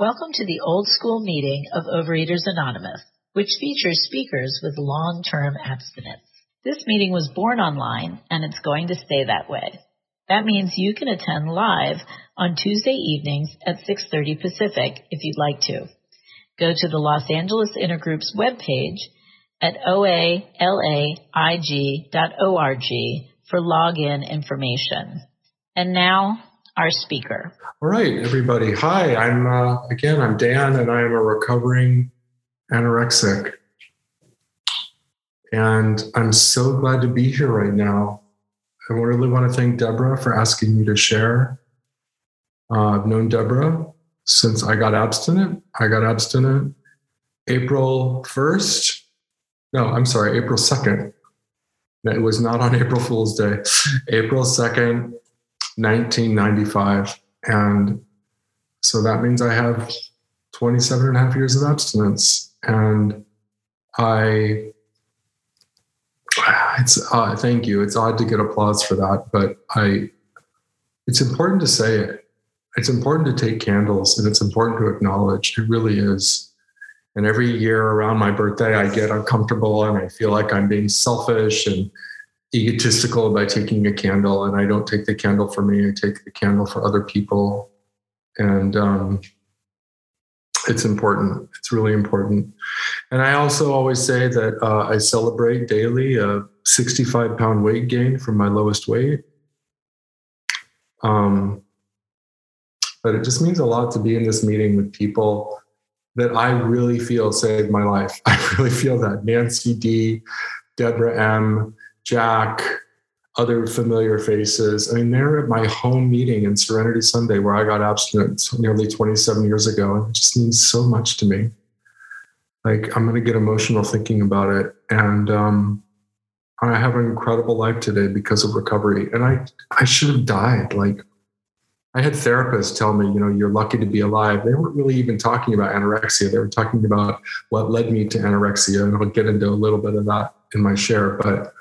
Welcome to the old school meeting of Overeaters Anonymous, which features speakers with long term abstinence. This meeting was born online and it's going to stay that way. That means you can attend live on Tuesday evenings at 6:30 Pacific if you'd like to. Go to the Los Angeles Intergroup's webpage at oalaig.org for login information. And now our speaker. All right, everybody. Hi, I'm uh, again. I'm Dan, and I am a recovering anorexic, and I'm so glad to be here right now. I really want to thank Deborah for asking me to share. Uh, I've known Deborah since I got abstinent. I got abstinent April 1st. No, I'm sorry, April 2nd. It was not on April Fool's Day. April 2nd, 1995. And so that means I have 27 and a half years of abstinence. And I, it's, uh, thank you. It's odd to get applause for that, but I, it's important to say it. It's important to take candles and it's important to acknowledge. It really is. And every year around my birthday, I get uncomfortable and I feel like I'm being selfish and egotistical by taking a candle and i don't take the candle for me i take the candle for other people. And um, it's important it's really important. And i also always say that uh, i celebrate daily a 65 pound weight gain from my lowest weight. Um, but it just means a lot to be in this meeting with people that i really feel saved my life. I really feel that nancy d deborah m Jack, other familiar faces. I mean, they're at my home meeting in Serenity Sunday where I got abstinent nearly 27 years ago. And it just means so much to me. Like, I'm going to get emotional thinking about it. And um, I have an incredible life today because of recovery. And I, I should have died. Like, I had therapists tell me, you know, you're lucky to be alive. They weren't really even talking about anorexia. They were talking about what led me to anorexia. And I'll get into a little bit of that in my share. But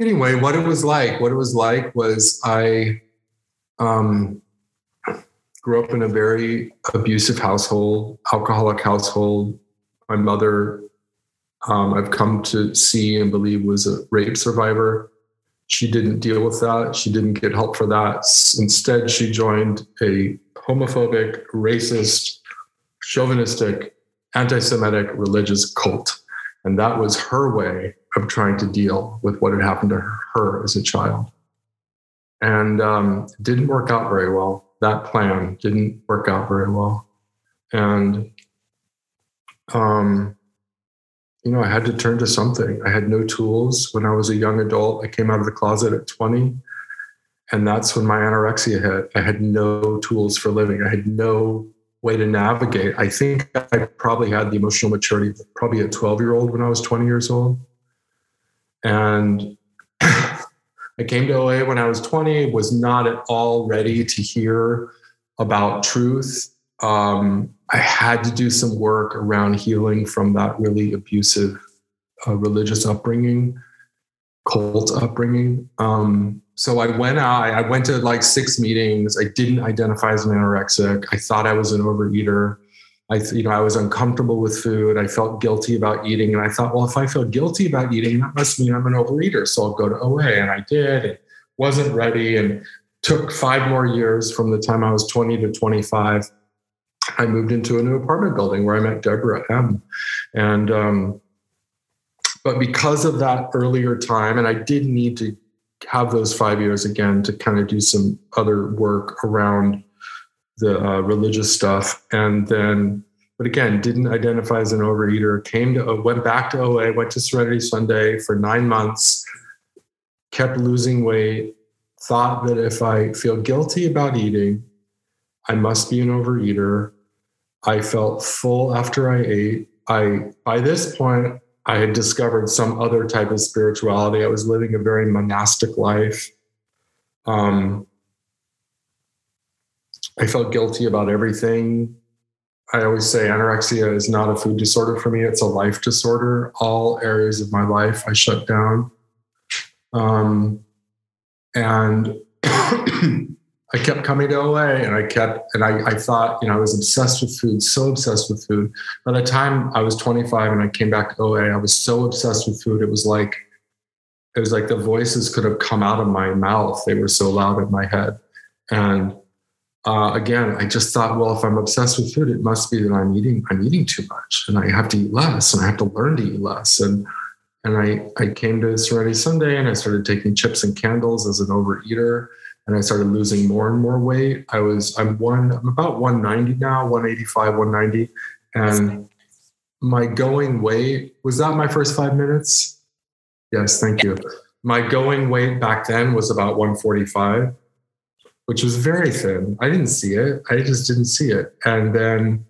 anyway, what it was like, what it was like was I um, grew up in a very abusive household, alcoholic household. My mother, um, I've come to see and believe, was a rape survivor. She didn't deal with that. She didn't get help for that. Instead, she joined a homophobic, racist, chauvinistic, anti Semitic religious cult. And that was her way of trying to deal with what had happened to her as a child. And um, it didn't work out very well. That plan didn't work out very well. And, um, you know, I had to turn to something. I had no tools when I was a young adult. I came out of the closet at 20. And that's when my anorexia hit. I had no tools for living. I had no way to navigate. I think I probably had the emotional maturity probably a 12 year old when I was 20 years old. And I came to LA when I was 20, was not at all ready to hear about truth. Um, I had to do some work around healing from that really abusive uh, religious upbringing, cult upbringing. Um, so I went out, I went to like six meetings. I didn't identify as an anorexic. I thought I was an overeater. I, you know, I was uncomfortable with food. I felt guilty about eating, and I thought, well, if I feel guilty about eating, that must mean I'm an overeater. So I'll go to OA, and I did. And wasn't ready, and took five more years from the time I was 20 to 25. I moved into a new apartment building where I met Deborah M. And um, but because of that earlier time, and I did need to have those five years again to kind of do some other work around the uh, religious stuff, and then, but again, didn't identify as an overeater. Came to went back to OA, went to Serenity Sunday for nine months, kept losing weight. Thought that if I feel guilty about eating, I must be an overeater. I felt full after I ate. I by this point I had discovered some other type of spirituality. I was living a very monastic life. Um, I felt guilty about everything. I always say anorexia is not a food disorder for me, it's a life disorder. All areas of my life I shut down. Um, and I kept coming to OA and I kept, and I, I thought, you know, I was obsessed with food, so obsessed with food. By the time I was 25 and I came back to OA, I was so obsessed with food. It was like, it was like the voices could have come out of my mouth. They were so loud in my head. And uh, again, I just thought, well, if I'm obsessed with food, it must be that I'm eating, I'm eating too much and I have to eat less and I have to learn to eat less. And, and I, I came to Serenity Sunday and I started taking chips and candles as an overeater and I started losing more and more weight. I was I'm one I'm about 190 now, 185, 190, and my going weight was that my first five minutes. Yes, thank you. My going weight back then was about 145, which was very thin. I didn't see it. I just didn't see it. And then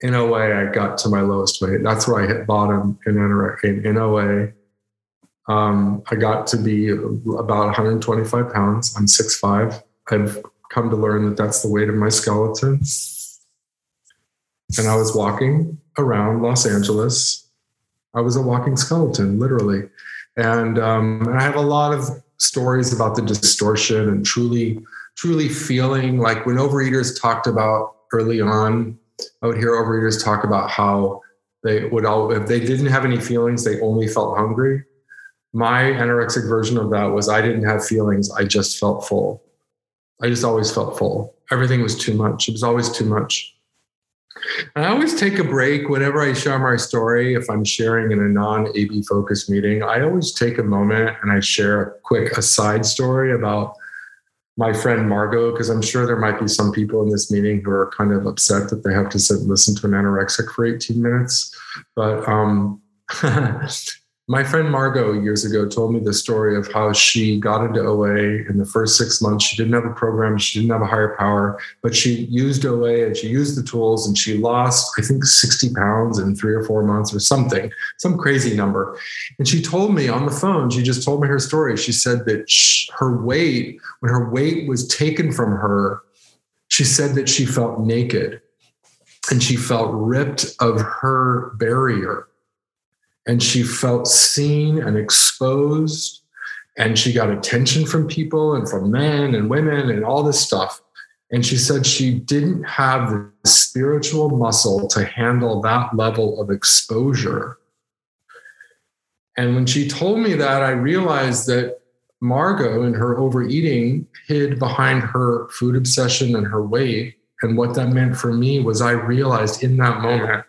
in OA, I got to my lowest weight. That's where I hit bottom in, in, in OA. Um, I got to be about 125 pounds. I'm 6'5. I've come to learn that that's the weight of my skeleton. And I was walking around Los Angeles. I was a walking skeleton, literally. And, um, and I have a lot of stories about the distortion and truly, truly feeling like when overeaters talked about early on, I would hear overeaters talk about how they would all, if they didn't have any feelings, they only felt hungry my anorexic version of that was I didn't have feelings. I just felt full. I just always felt full. Everything was too much. It was always too much. I always take a break whenever I share my story. If I'm sharing in a non AB focused meeting, I always take a moment and I share a quick aside story about my friend Margot, because I'm sure there might be some people in this meeting who are kind of upset that they have to sit and listen to an anorexic for 18 minutes. But um, My friend Margot years ago told me the story of how she got into OA in the first six months. She didn't have a program, she didn't have a higher power, but she used OA and she used the tools and she lost, I think, 60 pounds in three or four months or something, some crazy number. And she told me on the phone, she just told me her story. She said that she, her weight, when her weight was taken from her, she said that she felt naked and she felt ripped of her barrier and she felt seen and exposed. And she got attention from people and from men and women and all this stuff. And she said she didn't have the spiritual muscle to handle that level of exposure. And when she told me that i realized that margot in her overeating hid behind her food obsession and her weight. And what that meant for me was i realized in that moment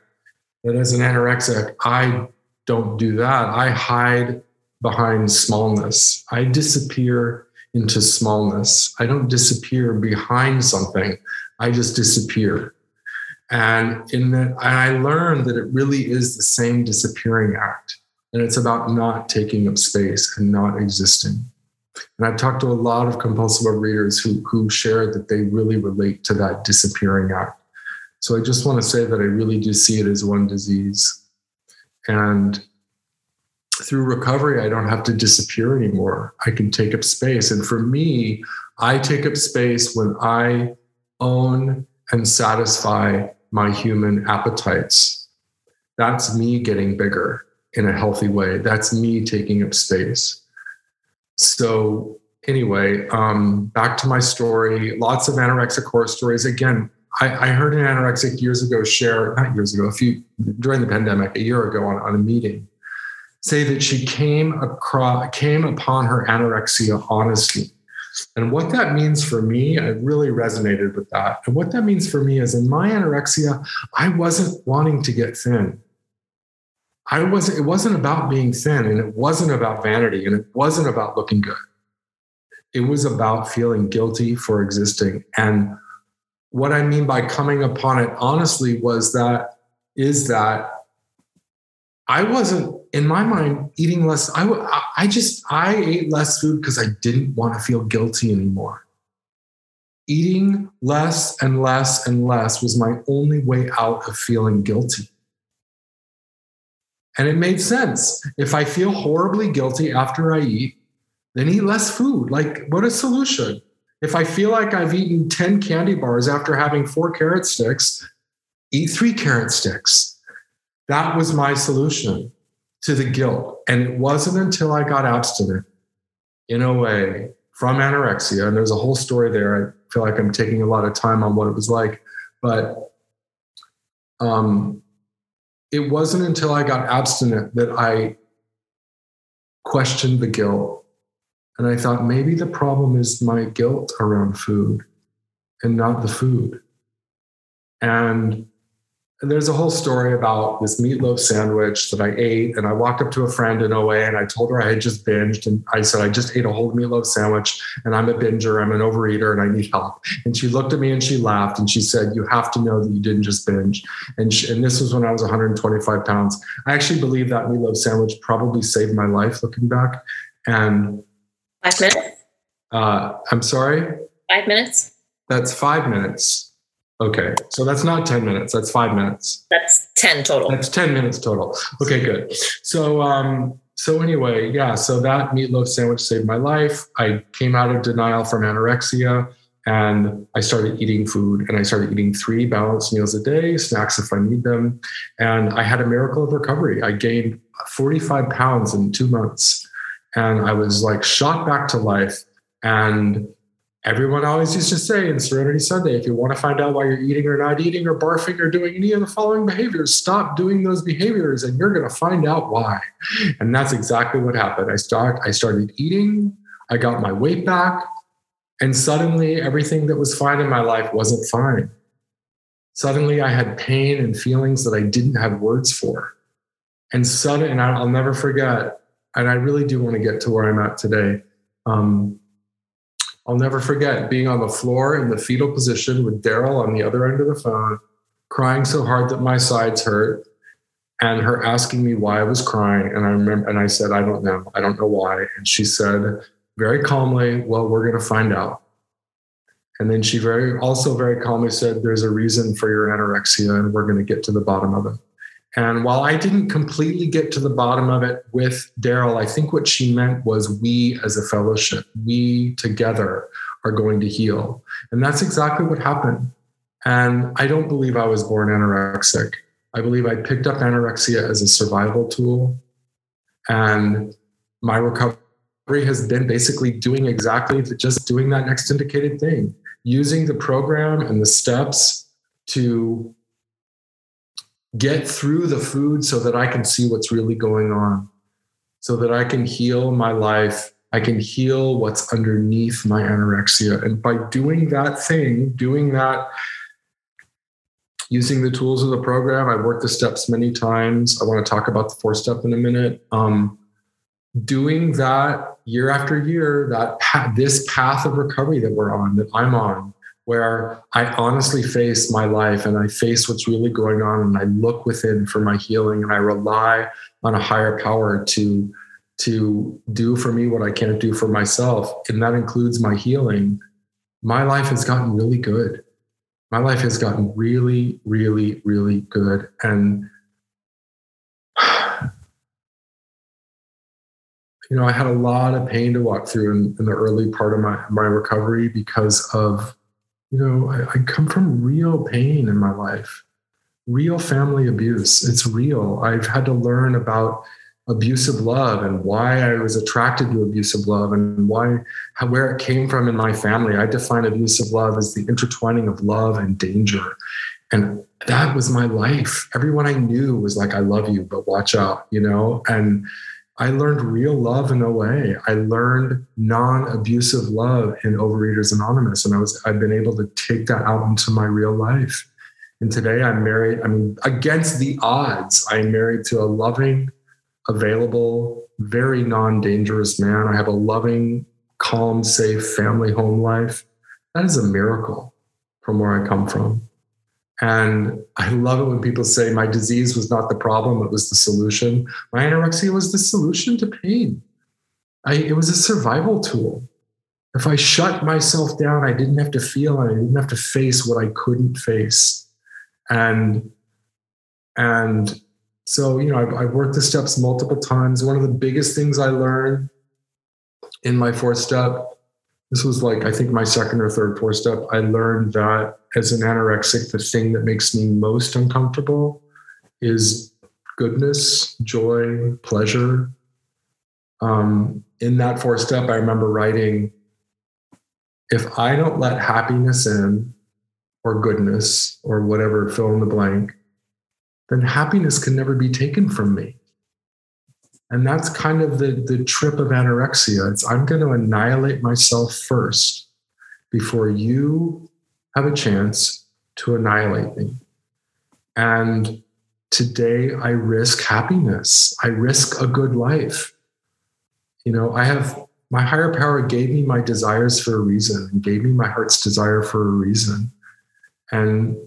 that as an anorexic i don't do that. I hide behind smallness. I disappear into smallness. I don't disappear behind something. I just disappear. And in that, I learned that it really is the same disappearing act. And it's about not taking up space and not existing. And I've talked to a lot of compulsive readers who, who share that they really relate to that disappearing act. So I just want to say that I really do see it as one disease. And through recovery, I don't have to disappear anymore. I can take up space. And for me, I take up space when I own and satisfy my human appetites. That's me getting bigger in a healthy way. That's me taking up space. So, anyway, um, back to my story. Lots of anorexic horror stories. Again, I, I, heard an anorexic years ago share, not years ago, a few during the pandemic, a year ago on, on a meeting, say that she came across came upon her anorexia honestly. And what that means for me, I really resonated with that. And what that means for me is in my anorexia, I wasn't wanting to get thin. I wasn't, it wasn't about being thin and it wasn't about vanity and it wasn't about looking good. It was about feeling guilty for existing. And what I mean by coming upon it honestly was that is that I wasn't in my mind eating less. I I just I ate less food because I didn't want to feel guilty anymore. Eating less and less and less was my only way out of feeling guilty. And it made sense. If I feel horribly guilty after I eat, then eat less food. Like, what a solution. If I feel like I've eaten 10 candy bars after having four carrot sticks, eat three carrot sticks. That was my solution to the guilt. And it wasn't until I got abstinent in a way, from anorexia. And there's a whole story there. I feel like I'm taking a lot of time on what it was like. But um, it wasn't until I got abstinent that I questioned the guilt. And I thought maybe the problem is my guilt around food and not the food. And there's a whole story about this meatloaf sandwich that I ate. And I walked up to a friend in OA and I told her I had just binged. And I said, I just ate a whole meatloaf sandwich and I'm a binger, I'm an overeater, and I need help. And she looked at me and she laughed and she said, You have to know that you didn't just binge. And, she, and this was when I was 125 pounds. I actually believe that meatloaf sandwich probably saved my life looking back. And five minutes? Uh, I'm sorry? Five minutes? That's five minutes. Okay, so that's not 10 minutes, that's five minutes. That's 10 total. That's 10 minutes total. Okay, good. So, um, so anyway, yeah, so that meatloaf sandwich saved my life. I came out of denial from anorexia and I started eating food and I started eating three balanced meals a day, snacks if I need them. And I had a miracle of recovery. I gained 45 pounds in two months and I was like shot back to life. And everyone always used to say in Serenity Sunday if you want to find out why you're eating or not eating or barfing or doing any of the following behaviors, stop doing those behaviors and you're going to find out why. And that's exactly what happened. I start I started eating, I got my weight back, and suddenly everything that was fine in my life wasn't fine. Suddenly I had pain and feelings that I didn't have words for. And sudden and I'll never forget, and I really do want to get to where I'm at today. Um, I'll never forget being on the floor in the fetal position with Daryl on the other end of the phone, crying so hard that my sides hurt, and her asking me why I was crying. And I remember, and I said, I don't know. I don't know why. And she said very calmly, Well, we're going to find out. And then she very also very calmly said, There's a reason for your anorexia, and we're going to get to the bottom of it. And while I didn't completely get to the bottom of it with Daryl, I think what she meant was we as a fellowship, we together are going to heal. And that's exactly what happened. And I don't believe I was born anorexic. I believe I picked up anorexia as a survival tool. And my recovery has been basically doing exactly just doing that next indicated thing, using the program and the steps to get through the food so that I can see what's really going on, so that I can heal my life. I can heal what's underneath my anorexia. And by doing that thing, doing that, using the tools of the program, I've worked the steps many times. I want to talk about the four step in a minute. Um, doing that year after year, that this path of recovery that we're on, that I'm on, where I honestly face my life and I face what's really going on and I look within for my healing and I rely on a higher power to to do for me what I can't do for myself. And that includes my healing. My life has gotten really good. My life has gotten really really really good. And you know i had a lot of pain to walk through in, in the early part of my, my recovery because of you know, I, I come from real pain in my life, real family abuse. It's real. I've had to learn about abusive love and why I was attracted to abusive love and why how, where it came from in my family. I define abusive love as the intertwining of love and danger. And that was my life. Everyone I knew was like, I love you, but watch out, you know? And I learned real love in OA. I learned non-abusive love in Overeaters Anonymous, and I was I've been able to take that out into my real life. And today I'm married. I mean, against the odds, I'm married to a loving, available, very non-dangerous man. I have a loving, calm, safe family home life. That is a miracle from where I come from. And I love it when people say my disease was not the problem, it was the solution. My anorexia was the solution to pain. I, it was a survival tool. If I shut myself down, I didn't have to feel and I didn't have to face what I couldn't face. And and so, you know, I've, I've worked the steps multiple times. One of the biggest things I learned in my fourth step this was like i think my second or third four step i learned that as an anorexic the thing that makes me most uncomfortable is goodness joy pleasure um, in that four step i remember writing if I don't let happiness in or goodness or whatever, fill in the blank, then happiness can never be taken from me. And that's kind of the, the trip of anorexia. It's I'm going to annihilate myself first before you have a chance to annihilate me. And today I risk happiness. I risk a good life. You know, I have my higher power gave me my desires for a reason and gave me my heart's desire for a reason. And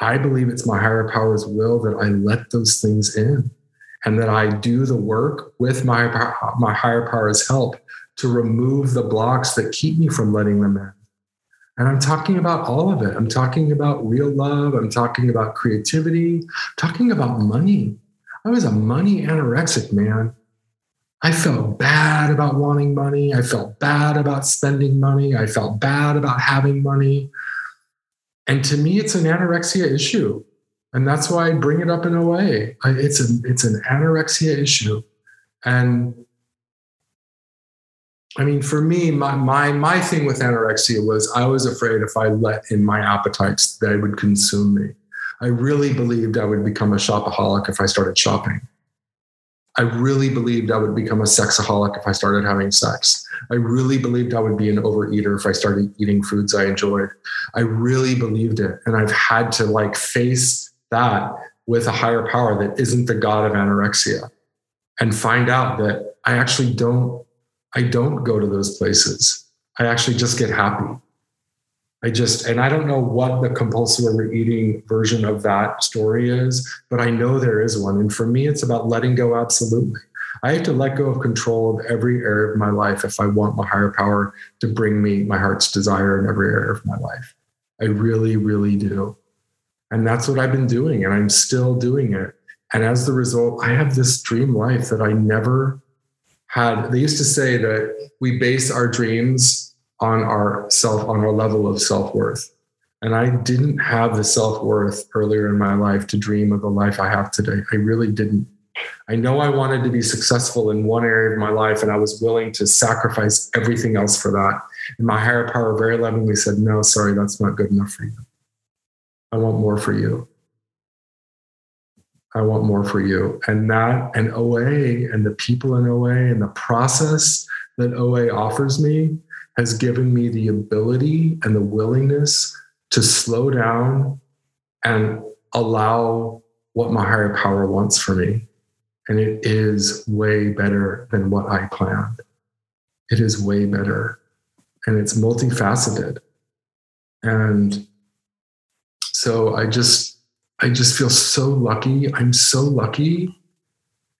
I believe it's my higher power's will that I let those things in and that I do the work with my, my higher power's help to remove the blocks that keep me from letting them in. And I'm talking about all of it. I'm talking about real love. I'm talking about creativity, I'm talking about money. I was a money anorexic man. I felt bad about wanting money. I felt bad about spending money. I felt bad about having money. And to me, it's an anorexia issue. And that's why I bring it up in OA. It's, a, it's an anorexia issue. And I mean, for me, my, my, my thing with anorexia was I was afraid if I let in my appetites, they would consume me. I really believed I would become a shopaholic if I started shopping. I really believed I would become a sexaholic if I started having sex. I really believed I would be an overeater if I started eating foods I enjoyed. I really believed it. And I've had to like face that with a higher power that isn't the God of anorexia and find out that I actually don't, I don't go to those places. I actually just get happy. I just, and I don't know what the compulsive overeating version of that story is, but I know there is one. And for me, it's about letting go absolutely. I have to let go of control of every area of my life if I want my higher power to bring me my heart's desire in every area of my life. I really, really do. And that's what I've been doing, and I'm still doing it. And as the result, I have this dream life that I never had. They used to say that we base our dreams on our self on our level of self-worth. And i didn't have the self-worth earlier in my life to dream of the life i have today. I really didn't. I know i wanted to be successful in one area of my life and i was willing to sacrifice everything else for that. And my higher power very lovingly said no sorry that's not good enough for you i want more for you I want more for you. And that and OA and the people in OA and the process that OA offers me has given me the ability and the willingness to slow down and allow what my higher power wants for me. And it is way better than what I planned. It is way better. And it's multifaceted. And so I just, I just feel so lucky. I'm so lucky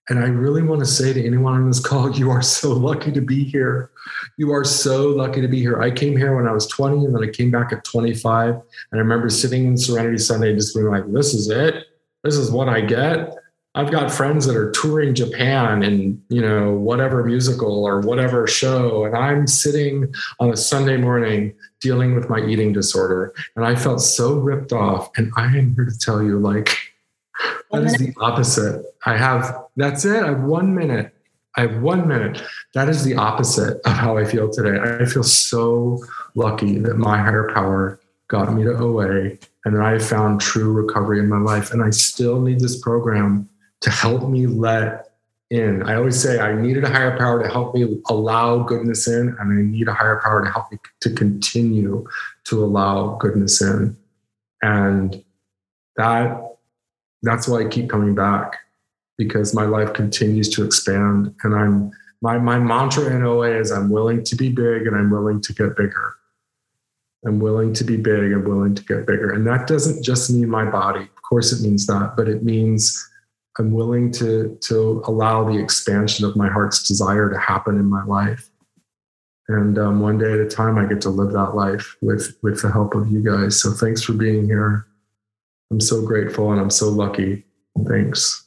and I really want to say to anyone on this call, you are so lucky to be here. You are so lucky to be here. I came here when I was 20 and then I came back at 25. And I remember sitting in Serenity Sunday just being like, this is it. This is what I get. I've got friends that are touring Japan and, you know, whatever musical or whatever show. And I'm sitting on a Sunday morning dealing with my eating disorder. And I felt so ripped off. And I am here to tell you, like, that is the opposite. I have, that's it. I have one minute. I have one minute. That is the opposite of how I feel today. I feel so lucky that my higher power got me to OA and that I found true recovery in my life. And I still need this program to help me let in. I always say I needed a higher power to help me allow goodness in, and I need a higher power to help me to continue to allow goodness in. And that that's why I keep coming back because my life continues to expand. And I'm my my mantra in OA is I'm willing to be big and I'm willing to get bigger. I'm willing to be big and willing to get bigger. And that doesn't just mean my body. Of course it means that, but it means I'm willing to to allow the expansion of my heart's desire to happen in my life. And um, one day at a time, I get to live that life with with the help of you guys. So thanks for being here. I'm so grateful and I'm so lucky. Thanks.